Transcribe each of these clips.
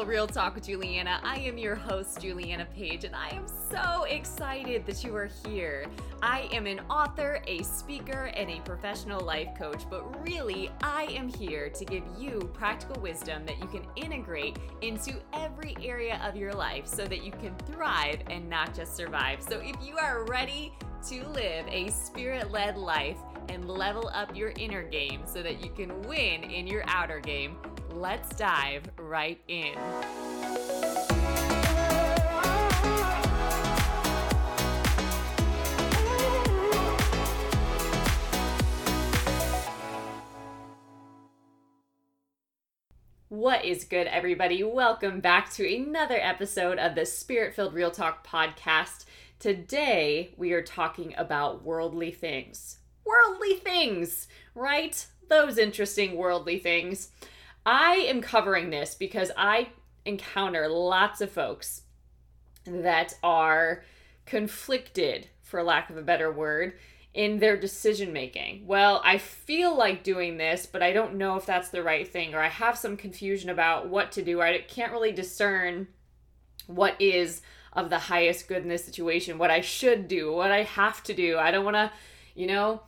Filled Real Talk with Juliana. I am your host, Juliana Page, and I am so excited that you are here. I am an author, a speaker, and a professional life coach, but really, I am here to give you practical wisdom that you can integrate into every area of your life so that you can thrive and not just survive. So if you are ready to live a spirit led life, and level up your inner game so that you can win in your outer game, let's dive right in. What is good, everybody? Welcome back to another episode of the Spirit Filled Real Talk podcast. Today, we are talking about worldly things worldly things, right? Those interesting worldly things. I am covering this because I encounter lots of folks that are conflicted, for lack of a better word, in their decision making. Well, I feel like doing this, but I don't know if that's the right thing, or I have some confusion about what to do. I can't really discern what is of the highest good in this situation, what I should do, what I have to do. I don't want to, you know,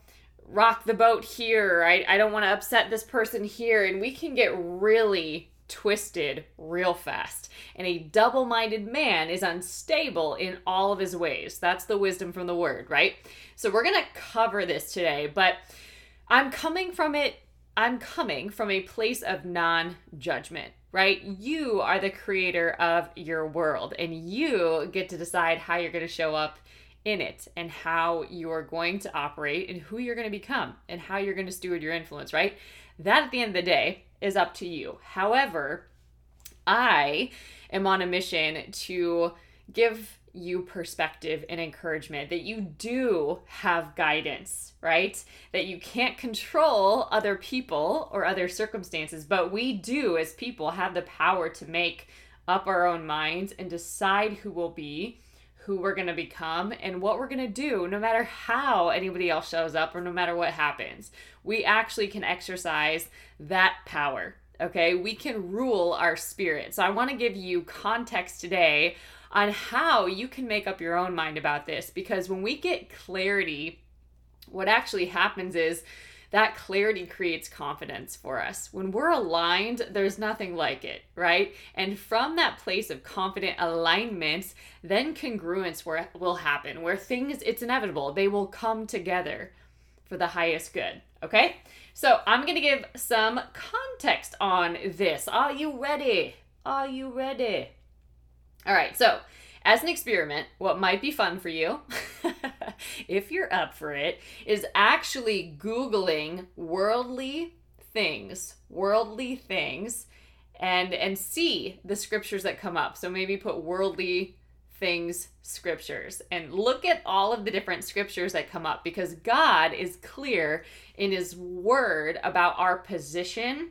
rock the boat here. I, I don't want to upset this person here. And we can get really twisted real fast. And a double minded man is unstable in all of his ways. That's the wisdom from the word, right? So we're going to cover this today, but I'm coming from it. I'm coming from a place of non judgment, right? You are the creator of your world, and you get to decide how you're going to show up in it and how you're going to operate and who you're going to become and how you're going to steward your influence, right? That at the end of the day is up to you. However, I am on a mission to give you perspective and encouragement that you do have guidance, right? That you can't control other people or other circumstances, but we do, as people, have the power to make up our own minds and decide who will be who we're going to become and what we're going to do no matter how anybody else shows up or no matter what happens. We actually can exercise that power. Okay, we can rule our spirit. So, I want to give you context today on how you can make up your own mind about this because when we get clarity, what actually happens is that clarity creates confidence for us. When we're aligned, there's nothing like it, right? And from that place of confident alignment, then congruence will happen where things, it's inevitable, they will come together for the highest good, okay? So I'm gonna give some context on this. Are you ready? Are you ready? All right, so as an experiment, what might be fun for you, if you're up for it, is actually Googling worldly things, worldly things, and and see the scriptures that come up. So maybe put worldly things scriptures and look at all of the different scriptures that come up because God is clear in his word about our position,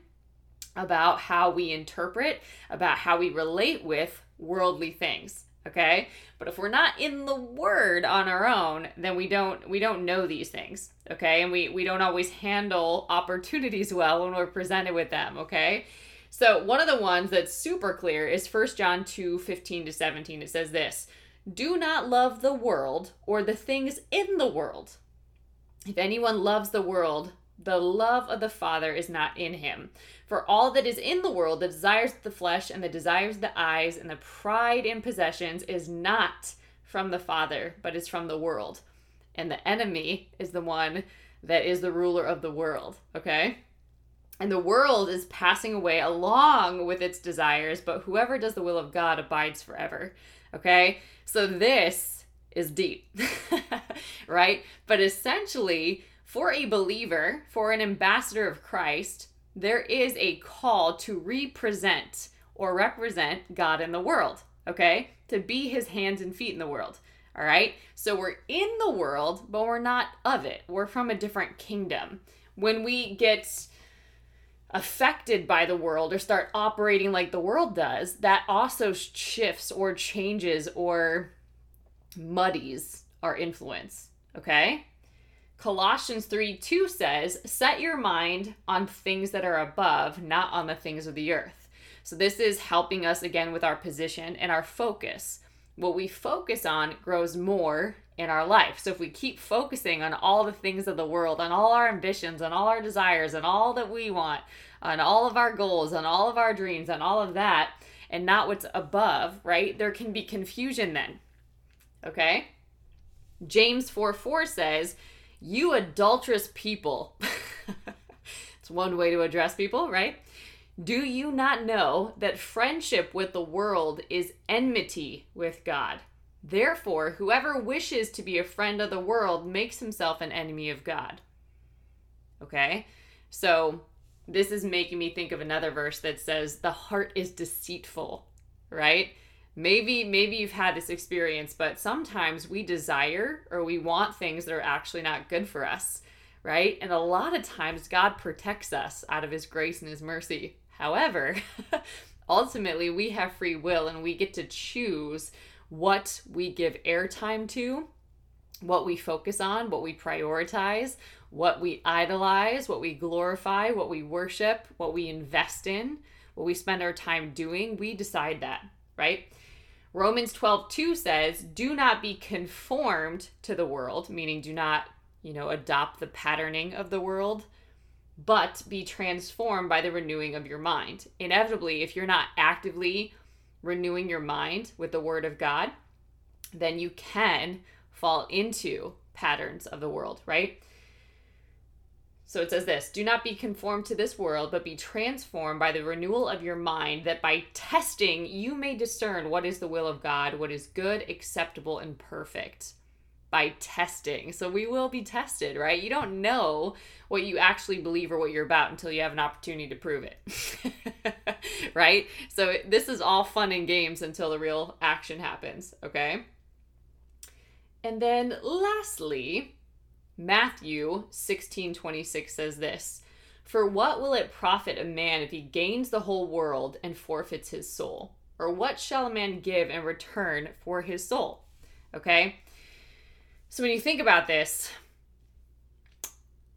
about how we interpret, about how we relate with worldly things okay? But if we're not in the word on our own then we don't we don't know these things okay? And we we don't always handle opportunities well when we're presented with them okay? So one of the ones that's super clear is First john 2 15 to 17 it says this do not love the world or the things in the world. If anyone loves the world the love of the Father is not in him. For all that is in the world, the desires of the flesh and the desires of the eyes and the pride in possessions is not from the Father, but is from the world. And the enemy is the one that is the ruler of the world, okay? And the world is passing away along with its desires, but whoever does the will of God abides forever, okay? So this is deep, right? But essentially, for a believer, for an ambassador of Christ, there is a call to represent or represent God in the world, okay? To be his hands and feet in the world. All right? So we're in the world, but we're not of it. We're from a different kingdom. When we get affected by the world or start operating like the world does, that also shifts or changes or muddies our influence. Okay? Colossians 3 2 says, Set your mind on things that are above, not on the things of the earth. So, this is helping us again with our position and our focus. What we focus on grows more in our life. So, if we keep focusing on all the things of the world, on all our ambitions, on all our desires, and all that we want, on all of our goals, on all of our dreams, on all of that, and not what's above, right? There can be confusion then. Okay? James 4 4 says, You adulterous people. it's one way to address people, right? Do you not know that friendship with the world is enmity with God? Therefore, whoever wishes to be a friend of the world makes himself an enemy of God. Okay? So, this is making me think of another verse that says, The heart is deceitful, right? Maybe maybe you've had this experience, but sometimes we desire or we want things that are actually not good for us, right? And a lot of times God protects us out of his grace and his mercy. However, ultimately we have free will and we get to choose what we give airtime to, what we focus on, what we prioritize, what we idolize, what we glorify, what we worship, what we invest in, what we spend our time doing. We decide that, right? Romans 12, 2 says, Do not be conformed to the world, meaning do not, you know, adopt the patterning of the world, but be transformed by the renewing of your mind. Inevitably, if you're not actively renewing your mind with the word of God, then you can fall into patterns of the world, right? So it says this Do not be conformed to this world, but be transformed by the renewal of your mind, that by testing you may discern what is the will of God, what is good, acceptable, and perfect. By testing. So we will be tested, right? You don't know what you actually believe or what you're about until you have an opportunity to prove it. right? So this is all fun and games until the real action happens, okay? And then lastly, Matthew 16:26 says this, "For what will it profit a man if he gains the whole world and forfeits his soul? Or what shall a man give in return for his soul?" Okay? So when you think about this,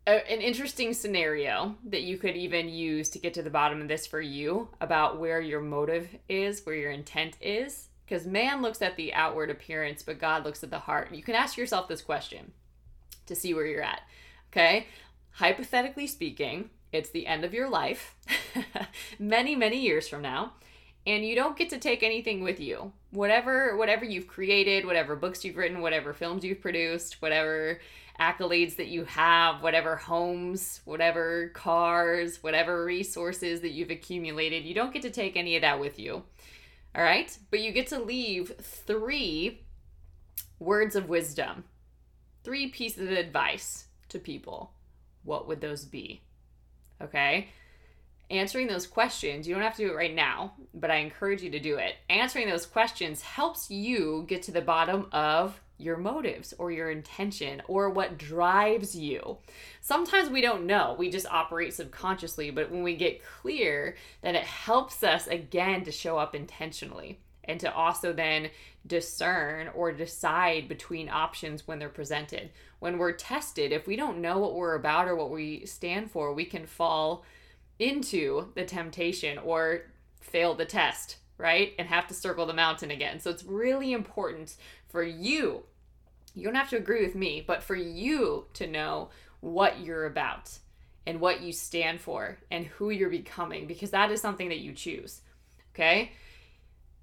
an interesting scenario that you could even use to get to the bottom of this for you about where your motive is, where your intent is, because man looks at the outward appearance, but God looks at the heart. You can ask yourself this question to see where you're at. Okay? Hypothetically speaking, it's the end of your life, many, many years from now, and you don't get to take anything with you. Whatever whatever you've created, whatever books you've written, whatever films you've produced, whatever accolades that you have, whatever homes, whatever cars, whatever resources that you've accumulated, you don't get to take any of that with you. All right? But you get to leave three words of wisdom three pieces of advice to people, what would those be? Okay? Answering those questions, you don't have to do it right now, but I encourage you to do it. Answering those questions helps you get to the bottom of your motives or your intention or what drives you. Sometimes we don't know, we just operate subconsciously, but when we get clear, then it helps us again to show up intentionally and to also then discern or decide between options when they're presented. When we're tested, if we don't know what we're about or what we stand for, we can fall into the temptation or fail the test, right? And have to circle the mountain again. So it's really important for you. You don't have to agree with me, but for you to know what you're about and what you stand for and who you're becoming because that is something that you choose. Okay?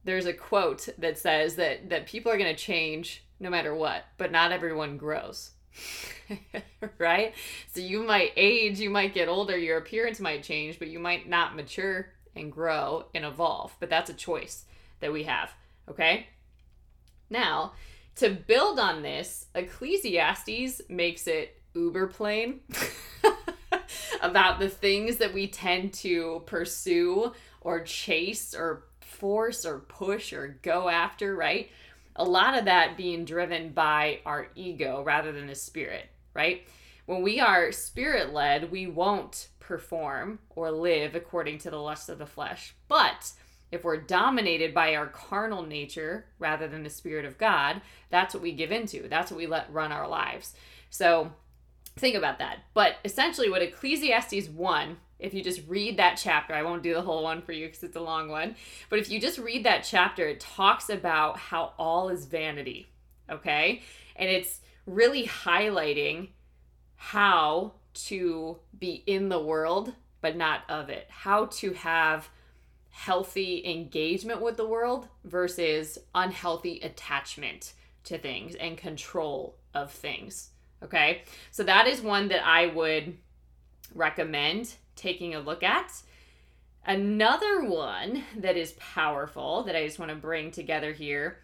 There's a quote that says that that people are going to change no matter what, but not everyone grows. right? So you might age, you might get older, your appearance might change, but you might not mature and grow and evolve. But that's a choice that we have, okay? Now, to build on this, Ecclesiastes makes it uber plain about the things that we tend to pursue or chase or force or push or go after, right? A lot of that being driven by our ego rather than the spirit, right? When we are spirit led, we won't perform or live according to the lust of the flesh. But if we're dominated by our carnal nature rather than the spirit of God, that's what we give into. That's what we let run our lives. So think about that. But essentially, what Ecclesiastes 1, if you just read that chapter, I won't do the whole one for you because it's a long one, but if you just read that chapter, it talks about how all is vanity, okay? And it's really highlighting how to be in the world, but not of it, how to have healthy engagement with the world versus unhealthy attachment to things and control of things. Okay, so that is one that I would recommend taking a look at. Another one that is powerful that I just want to bring together here.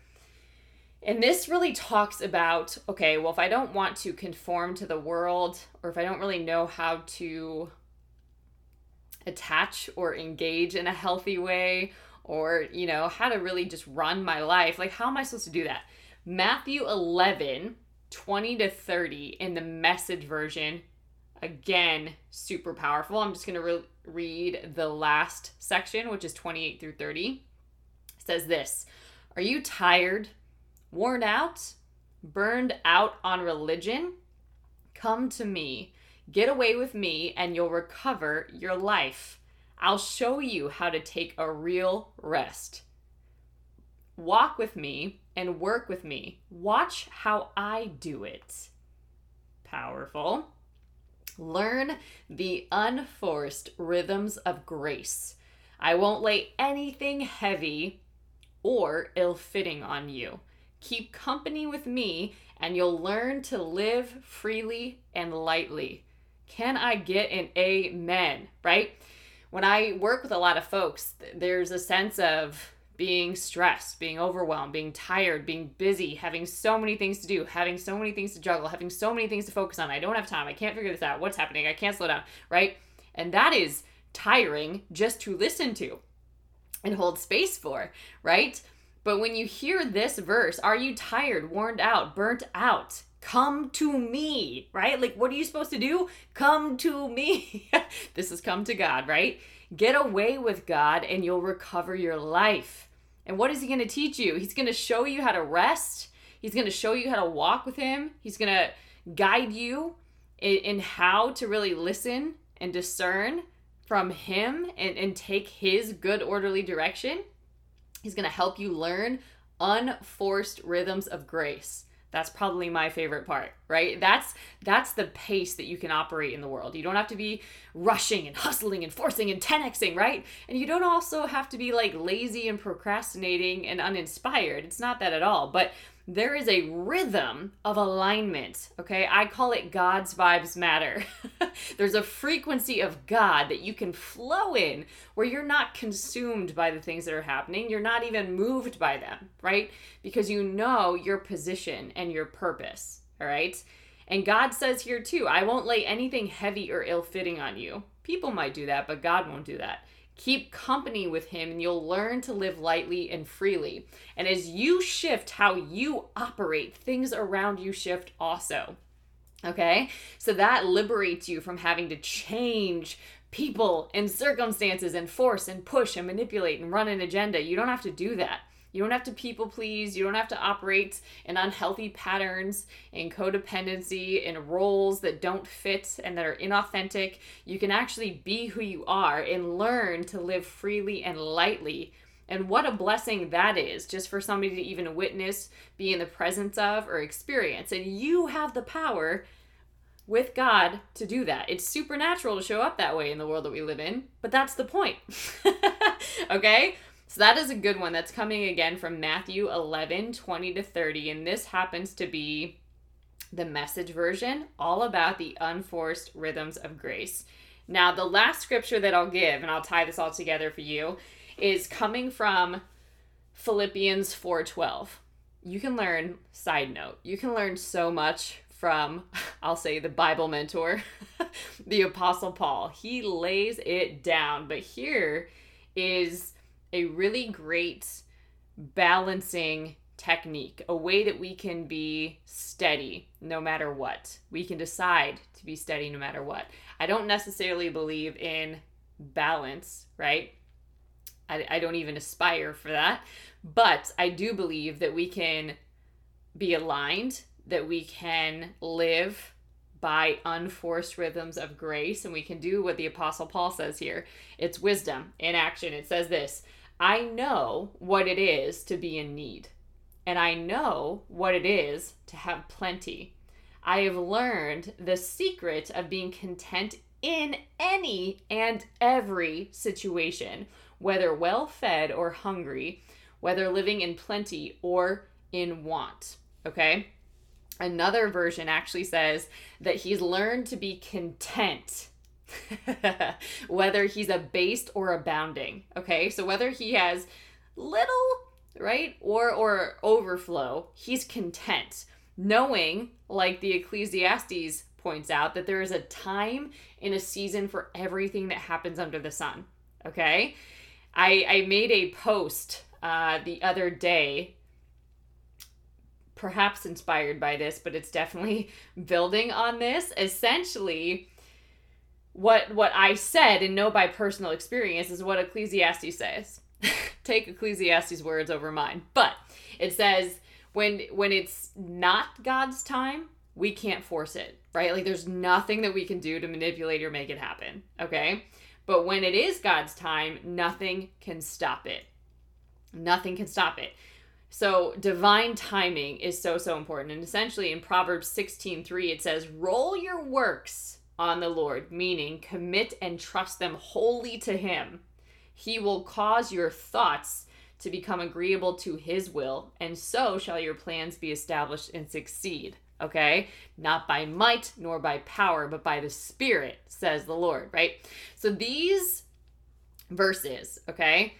And this really talks about okay, well, if I don't want to conform to the world, or if I don't really know how to attach or engage in a healthy way, or, you know, how to really just run my life, like, how am I supposed to do that? Matthew 11, 20 to 30 in the message version. Again, super powerful. I'm just going to re- read the last section, which is 28 through 30. It says this Are you tired, worn out, burned out on religion? Come to me. Get away with me, and you'll recover your life. I'll show you how to take a real rest. Walk with me and work with me. Watch how I do it. Powerful. Learn the unforced rhythms of grace. I won't lay anything heavy or ill fitting on you. Keep company with me, and you'll learn to live freely and lightly. Can I get an amen? Right? When I work with a lot of folks, there's a sense of being stressed, being overwhelmed, being tired, being busy, having so many things to do, having so many things to juggle, having so many things to focus on. I don't have time. I can't figure this out. What's happening? I can't slow down, right? And that is tiring just to listen to and hold space for, right? But when you hear this verse, are you tired, worn out, burnt out? Come to me, right? Like, what are you supposed to do? Come to me. this is come to God, right? Get away with God and you'll recover your life and what is he going to teach you? He's going to show you how to rest. He's going to show you how to walk with him. He's going to guide you in, in, how to really listen and discern from him and, and take his good, orderly direction. He's going to help you learn unforced rhythms of grace that's probably my favorite part right? That's that's the pace that you can operate in the world. You don't have to be rushing and hustling and forcing and 10xing right? And you don't also have to be like lazy and procrastinating and uninspired. It's not that at all. But there is a rhythm of alignment. Okay, I call it God's vibes matter. There's a frequency of God that you can flow in where you're not consumed by the things that are happening. You're not even moved by them, right? Because you know your position and your purpose, all right? And God says here too, I won't lay anything heavy or ill fitting on you. People might do that, but God won't do that. Keep company with him and you'll learn to live lightly and freely. And as you shift how you operate, things around you shift also. Okay? So that liberates you from having to change people and circumstances and force and push and manipulate and run an agenda. You don't have to do that. You don't have to people please. You don't have to operate in unhealthy patterns, in codependency, in roles that don't fit and that are inauthentic. You can actually be who you are and learn to live freely and lightly. And what a blessing that is just for somebody to even witness, be in the presence of, or experience. And you have the power with God to do that. It's supernatural to show up that way in the world that we live in, but that's the point. okay? So that is a good one. That's coming again from Matthew 11, 20 to 30. And this happens to be the message version, all about the unforced rhythms of grace. Now, the last scripture that I'll give, and I'll tie this all together for you, is coming from Philippians 4:12. You can learn, side note, you can learn so much from, I'll say, the Bible mentor, the Apostle Paul. He lays it down, but here is a really great balancing technique, a way that we can be steady no matter what. We can decide to be steady no matter what. I don't necessarily believe in balance, right? I, I don't even aspire for that. But I do believe that we can be aligned, that we can live by unforced rhythms of grace. And we can do what the Apostle Paul says here it's wisdom in action. It says this I know what it is to be in need, and I know what it is to have plenty. I have learned the secret of being content in any and every situation, whether well fed or hungry, whether living in plenty or in want. Okay? Another version actually says that he's learned to be content. whether he's abased or abounding. Okay? So whether he has little, right, or or overflow, he's content knowing, like the Ecclesiastes points out, that there is a time and a season for everything that happens under the sun. Okay? I, I made a post uh, the other day, perhaps inspired by this, but it's definitely building on this. Essentially, what what I said and know by personal experience is what Ecclesiastes says. Take Ecclesiastes' words over mine. But it says when when it's not God's time, we can't force it, right? Like there's nothing that we can do to manipulate or make it happen, okay? But when it is God's time, nothing can stop it. Nothing can stop it. So divine timing is so so important. And essentially in Proverbs 16:3 it says, "Roll your works on the Lord," meaning commit and trust them wholly to him. He will cause your thoughts to become agreeable to his will, and so shall your plans be established and succeed. Okay? Not by might nor by power, but by the Spirit, says the Lord, right? So these verses, okay?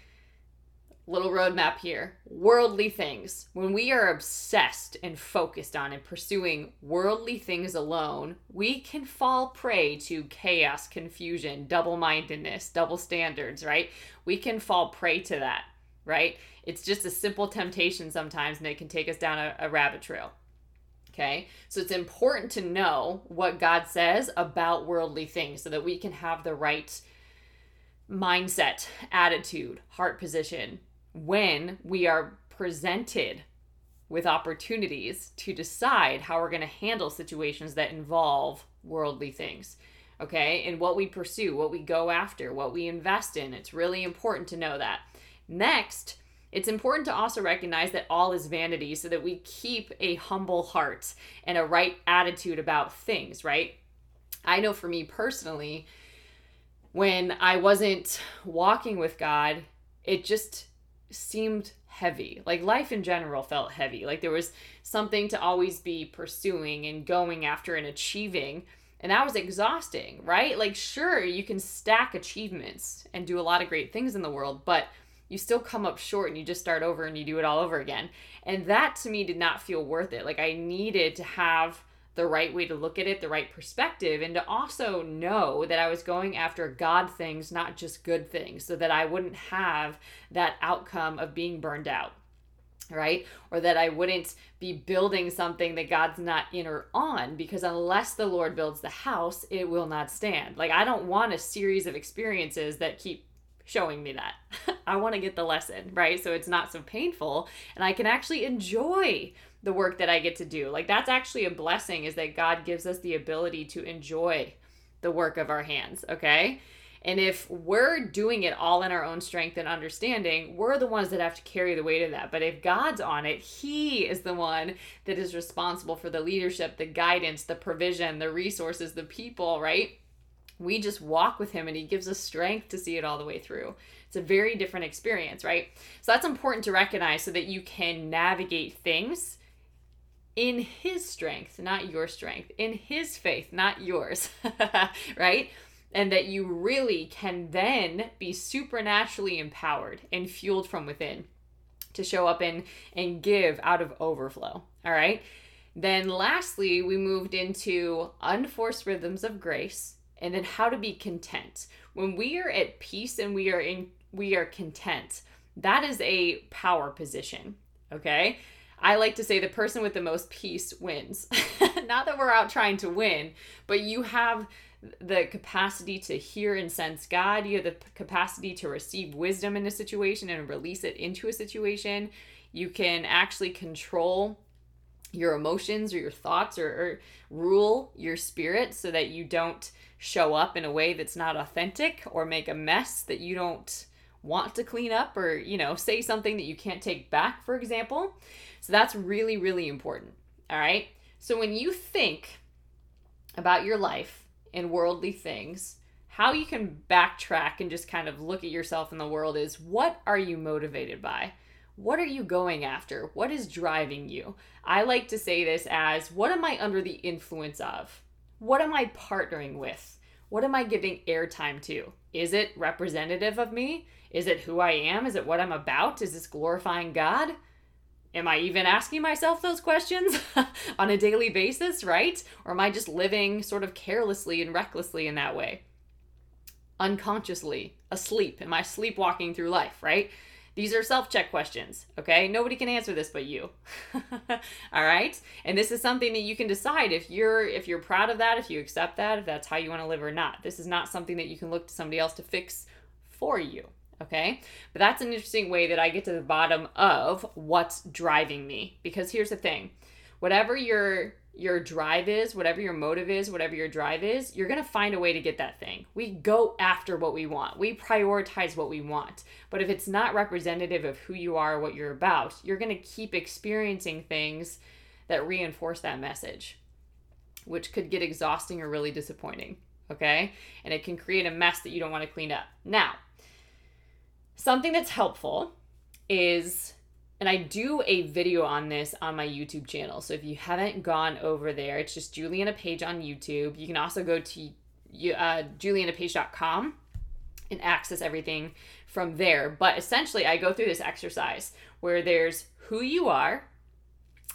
Little roadmap here. Worldly things. When we are obsessed and focused on and pursuing worldly things alone, we can fall prey to chaos, confusion, double mindedness, double standards, right? We can fall prey to that right? It's just a simple temptation sometimes, and it can take us down a, a rabbit trail. Okay, so it's important to know what God says about worldly things so that we can have the right mindset, attitude, heart position when we are presented with opportunities to decide how we're going to handle situations that involve worldly things. Okay, and what we pursue, what we go after, what we invest in. It's really important to know that. Next, it's important to also recognize that all is vanity so that we keep a humble heart and a right attitude about things, right? I know for me personally, when I wasn't walking with God, it just seemed heavy. Like life in general felt heavy. Like there was something to always be pursuing and going after and achieving. And that was exhausting, right? Like, sure, you can stack achievements and do a lot of great things in the world, but you still come up short and you just start over and you do it all over again. And that to me did not feel worth it. Like I needed to have the right way to look at it, the right perspective, and to also know that I was going after God things, not just good things, so that I wouldn't have that outcome of being burned out, right? Or that I wouldn't be building something that God's not in or on, because unless the Lord builds the house, it will not stand. Like, I don't want a series of experiences that keep showing me that. I want to get the lesson, right? So it's not so painful and I can actually enjoy the work that I get to do. Like that's actually a blessing is that God gives us the ability to enjoy the work of our hands, okay? And if we're doing it all in our own strength and understanding, we're the ones that have to carry the weight of that. But if God's on it, He is the one that is responsible for the leadership, the guidance, the provision, the resources, the people, right? we just walk with him and he gives us strength to see it all the way through. It's a very different experience, right? So that's important to recognize so that you can navigate things in his strength, not your strength, in his faith, not yours, right? And that you really can then be supernaturally empowered and fueled from within to show up and and give out of overflow. All right? Then lastly, we moved into unforced rhythms of grace and then how to be content. When we are at peace and we are in we are content, that is a power position, okay? I like to say the person with the most peace wins. Not that we're out trying to win, but you have the capacity to hear and sense God. You have the capacity to receive wisdom in a situation and release it into a situation. You can actually control your emotions or your thoughts or, or rule your spirit so that you don't show up in a way that's not authentic or make a mess that you don't want to clean up or, you know, say something that you can't take back, for example. So that's really, really important. All right. So when you think about your life and worldly things, how you can backtrack and just kind of look at yourself in the world is what are you motivated by? What are you going after? What is driving you? I like to say this as what am I under the influence of? What am I partnering with? What am I giving airtime to? Is it representative of me? Is it who I am? Is it what I'm about? Is this glorifying God? Am I even asking myself those questions on a daily basis, right? Or am I just living sort of carelessly and recklessly in that way? Unconsciously, asleep. Am I sleepwalking through life, right? These are self check questions, okay? Nobody can answer this but you. All right? And this is something that you can decide if you're if you're proud of that, if you accept that, if that's how you want to live or not. This is not something that you can look to somebody else to fix for you, okay? But that's an interesting way that I get to the bottom of what's driving me because here's the thing. Whatever your your drive is, whatever your motive is, whatever your drive is, you're going to find a way to get that thing. We go after what we want. We prioritize what we want. But if it's not representative of who you are, what you're about, you're going to keep experiencing things that reinforce that message, which could get exhausting or really disappointing. Okay? And it can create a mess that you don't want to clean up. Now, something that's helpful is and I do a video on this on my YouTube channel. So if you haven't gone over there, it's just Juliana Page on YouTube. You can also go to uh, julianapage.com and access everything from there. But essentially, I go through this exercise where there's who you are,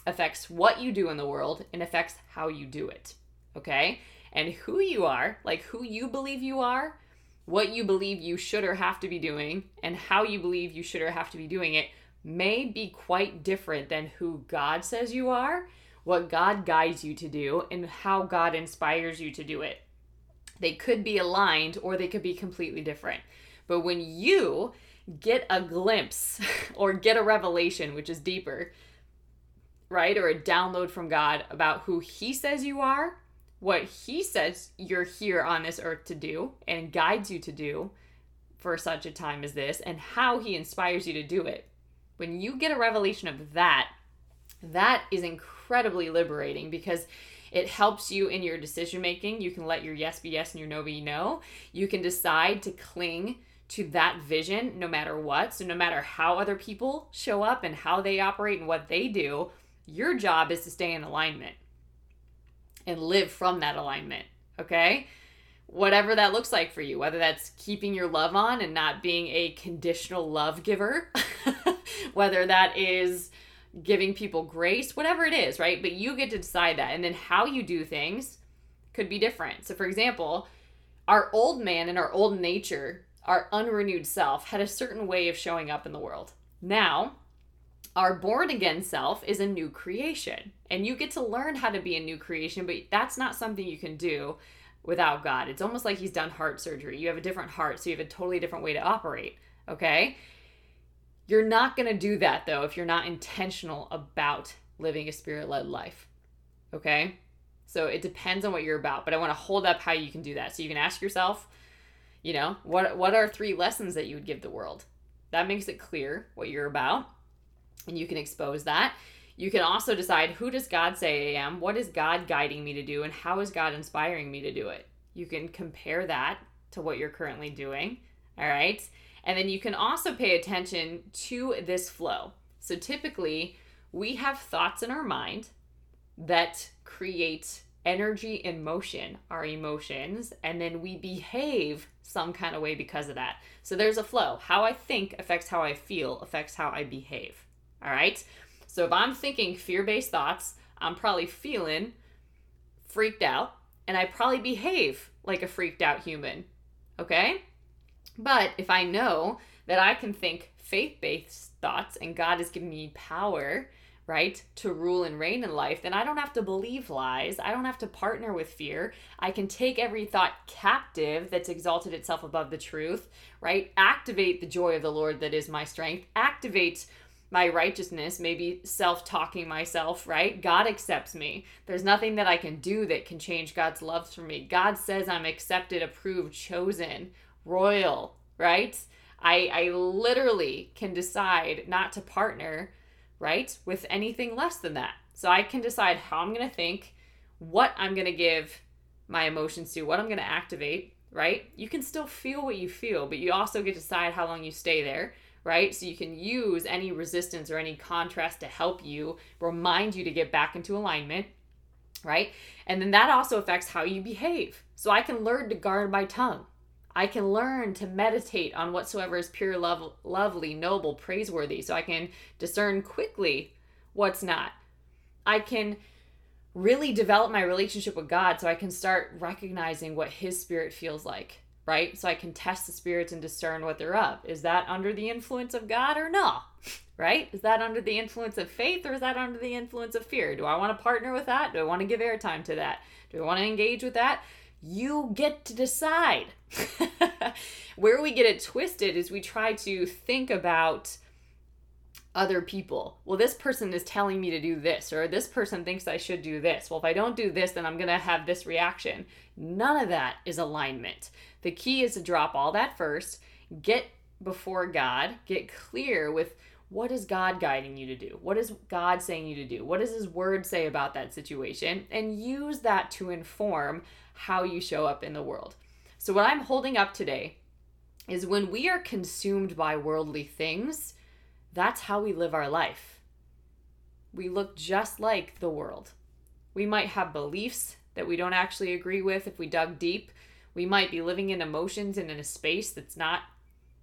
affects what you do in the world, and affects how you do it. Okay? And who you are, like who you believe you are, what you believe you should or have to be doing, and how you believe you should or have to be doing it may be quite different than who God says you are, what God guides you to do, and how God inspires you to do it. They could be aligned or they could be completely different. But when you get a glimpse or get a revelation, which is deeper, right, or a download from God about who He says you are, what He says you're here on this earth to do, and guides you to do for such a time as this, and how He inspires you to do it when you get a revelation of that, that is incredibly liberating because it helps you in your decision making. You can let your yes be yes and your no be no. You can decide to cling to that vision no matter what. So, no matter how other people show up and how they operate and what they do, your job is to stay in alignment and live from that alignment. Okay? Whatever that looks like for you, whether that's keeping your love on and not being a conditional love giver whether that is giving people grace, whatever it is, right? But you get to decide that. And then how you do things could be different. So, for example, our old man and our old nature, our unrenewed self, had a certain way of showing up in the world. Now, our born again self is a new creation. And you get to learn how to be a new creation, but that's not something you can do without God. It's almost like He's done heart surgery. You have a different heart, so you have a totally different way to operate. Okay? You're not going to do that though if you're not intentional about living a spirit led life. Okay? So it depends on what you're about, but I want to hold up how you can do that. So you can ask yourself, you know, what what are three lessons that you would give the world? That makes it clear what you're about, and you can expose that. You can also decide who does God say I am? What is God guiding me to do and how is God inspiring me to do it? You can compare that to what you're currently doing. All right? And then you can also pay attention to this flow. So typically, we have thoughts in our mind that create energy and motion, our emotions, and then we behave some kind of way because of that. So there's a flow. How I think affects how I feel, affects how I behave. All right? So if I'm thinking fear based thoughts, I'm probably feeling freaked out, and I probably behave like a freaked out human. Okay? But if I know that I can think faith based thoughts and God has given me power, right, to rule and reign in life, then I don't have to believe lies. I don't have to partner with fear. I can take every thought captive that's exalted itself above the truth, right? Activate the joy of the Lord that is my strength. Activate my righteousness, maybe self talking myself, right? God accepts me. There's nothing that I can do that can change God's love for me. God says I'm accepted, approved, chosen, royal, right? I, I literally can decide not to partner, right, with anything less than that. So I can decide how I'm going to think, what I'm going to give my emotions to, what I'm going to activate, right? You can still feel what you feel, but you also get to decide how long you stay there right? So you can use any resistance or any contrast to help you remind you to get back into alignment, right? And then that also affects how you behave. So I can learn to guard my tongue. I can learn to meditate on whatsoever is pure, love, lovely, noble, praiseworthy. So I can discern quickly what's not. I can really develop my relationship with God so I can start recognizing what His Spirit feels like right? So I can test the spirits and discern what they're up. Is that under the influence of God or no? Right? Is that under the influence of faith or is that under the influence of fear? Do I want to partner with that? Do I want to give airtime to that? Do I want to engage with that? You get to decide. Where we get it twisted is we try to think about other people. Well, this person is telling me to do this, or this person thinks I should do this. Well, if I don't do this, then I'm going to have this reaction. None of that is alignment. The key is to drop all that first, get before God, get clear with what is God guiding you to do? What is God saying you to do? What does His Word say about that situation? And use that to inform how you show up in the world. So, what I'm holding up today is when we are consumed by worldly things, that's how we live our life. We look just like the world. We might have beliefs that we don't actually agree with if we dug deep. We might be living in emotions and in a space that's not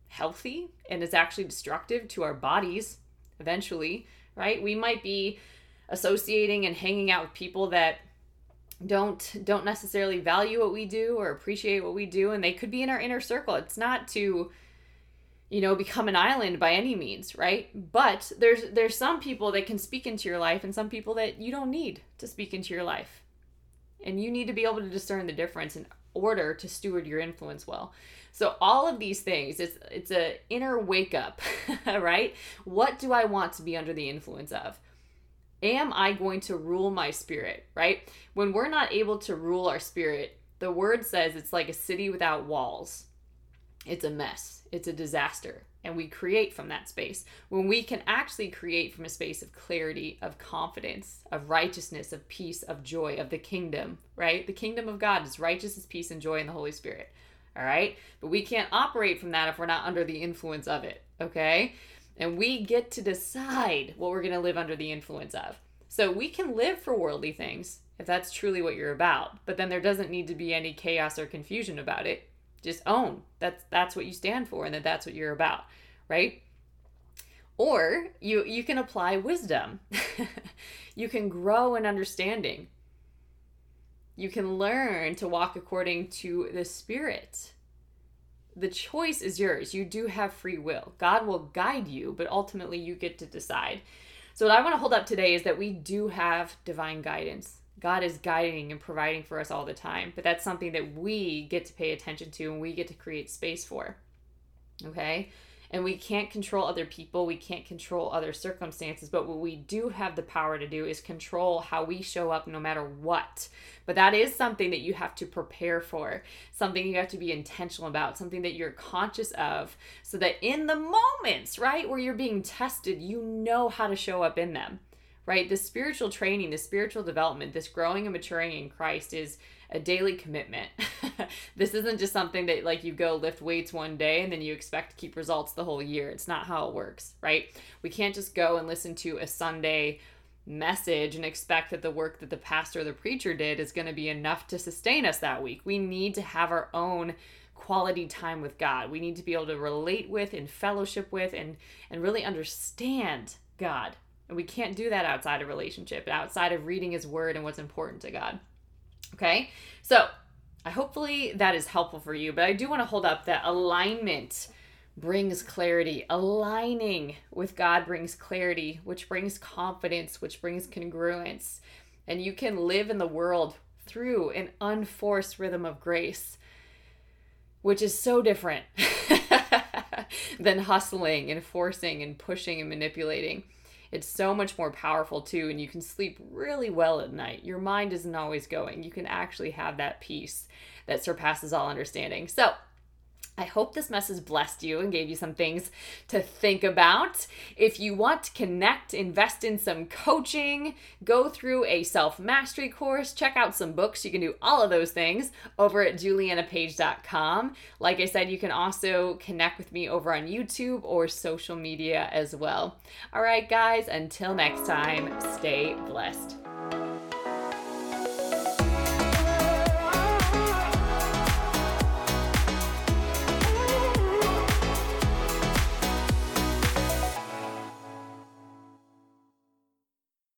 healthy and is actually destructive to our bodies eventually, right? We might be associating and hanging out with people that don't don't necessarily value what we do or appreciate what we do and they could be in our inner circle. It's not to you know become an island by any means right but there's there's some people that can speak into your life and some people that you don't need to speak into your life and you need to be able to discern the difference in order to steward your influence well. So all of these things, it's it's a inner wake up, right? What do I want to be under the influence of? Am I going to rule my spirit, right? When we're not able to rule our spirit, the word says it's like a city without walls. It's a mess. It's a disaster and we create from that space. When we can actually create from a space of clarity, of confidence, of righteousness, of peace, of joy, of the kingdom, right? The kingdom of God is righteousness, peace, and joy in the Holy Spirit. All right? But we can't operate from that if we're not under the influence of it, okay? And we get to decide what we're to live under the influence of. So we can live for worldly things if that's truly what you're about, but then there doesn't need to be any chaos or confusion about it just own. That's that's what you stand for and that that's what you're about right? Or you you can apply wisdom. You can grow in understanding. You can learn to walk according to the spirit. The choice is yours. You do have free will. God will guide you but ultimately you get to decide. So what i want to hold up today is that we do have divine guidance God is guiding and providing for us all the time, but that's something that we get to pay attention to and we get to create space for. Okay? And we can't control other people, we can't control other circumstances, but what we do have the power to do is control how we show up no matter what. But that is something that you have to prepare for, something you have to be intentional about, something that you're conscious of, so that in the moments, right, where you're being tested, you know how to show up in them right? The spiritual training, the spiritual development, this growing and maturing in Christ is a daily commitment. this isn't just something that like you go lift weights one day and then you expect to keep results the whole year. It's not how it works, right? We can't just go and listen to a Sunday message and expect that the work that the pastor or the preacher did is going to be enough to sustain us that week. We need to have our own quality time with God. We need to be able to relate with and fellowship with and and really understand God and we can't do that outside of relationship, outside of reading his word and what's important to God. Okay? So, I hopefully that is helpful for you, but I do want to hold up that alignment brings clarity. Aligning with God brings clarity, which brings confidence, which brings congruence. And you can live in the world through an unforced rhythm of grace, which is so different than hustling and forcing and pushing and manipulating. It's so much more powerful too, and you can sleep really well at night. Your mind isn't always going. You can actually have that peace that surpasses all understanding. So, I hope this message blessed you and gave you some things to think about. If you want to connect, invest in some coaching, go through a self mastery course, check out some books, you can do all of those things over at julianapage.com. Like I said, you can also connect with me over on YouTube or social media as well. All right, guys, until next time, stay blessed.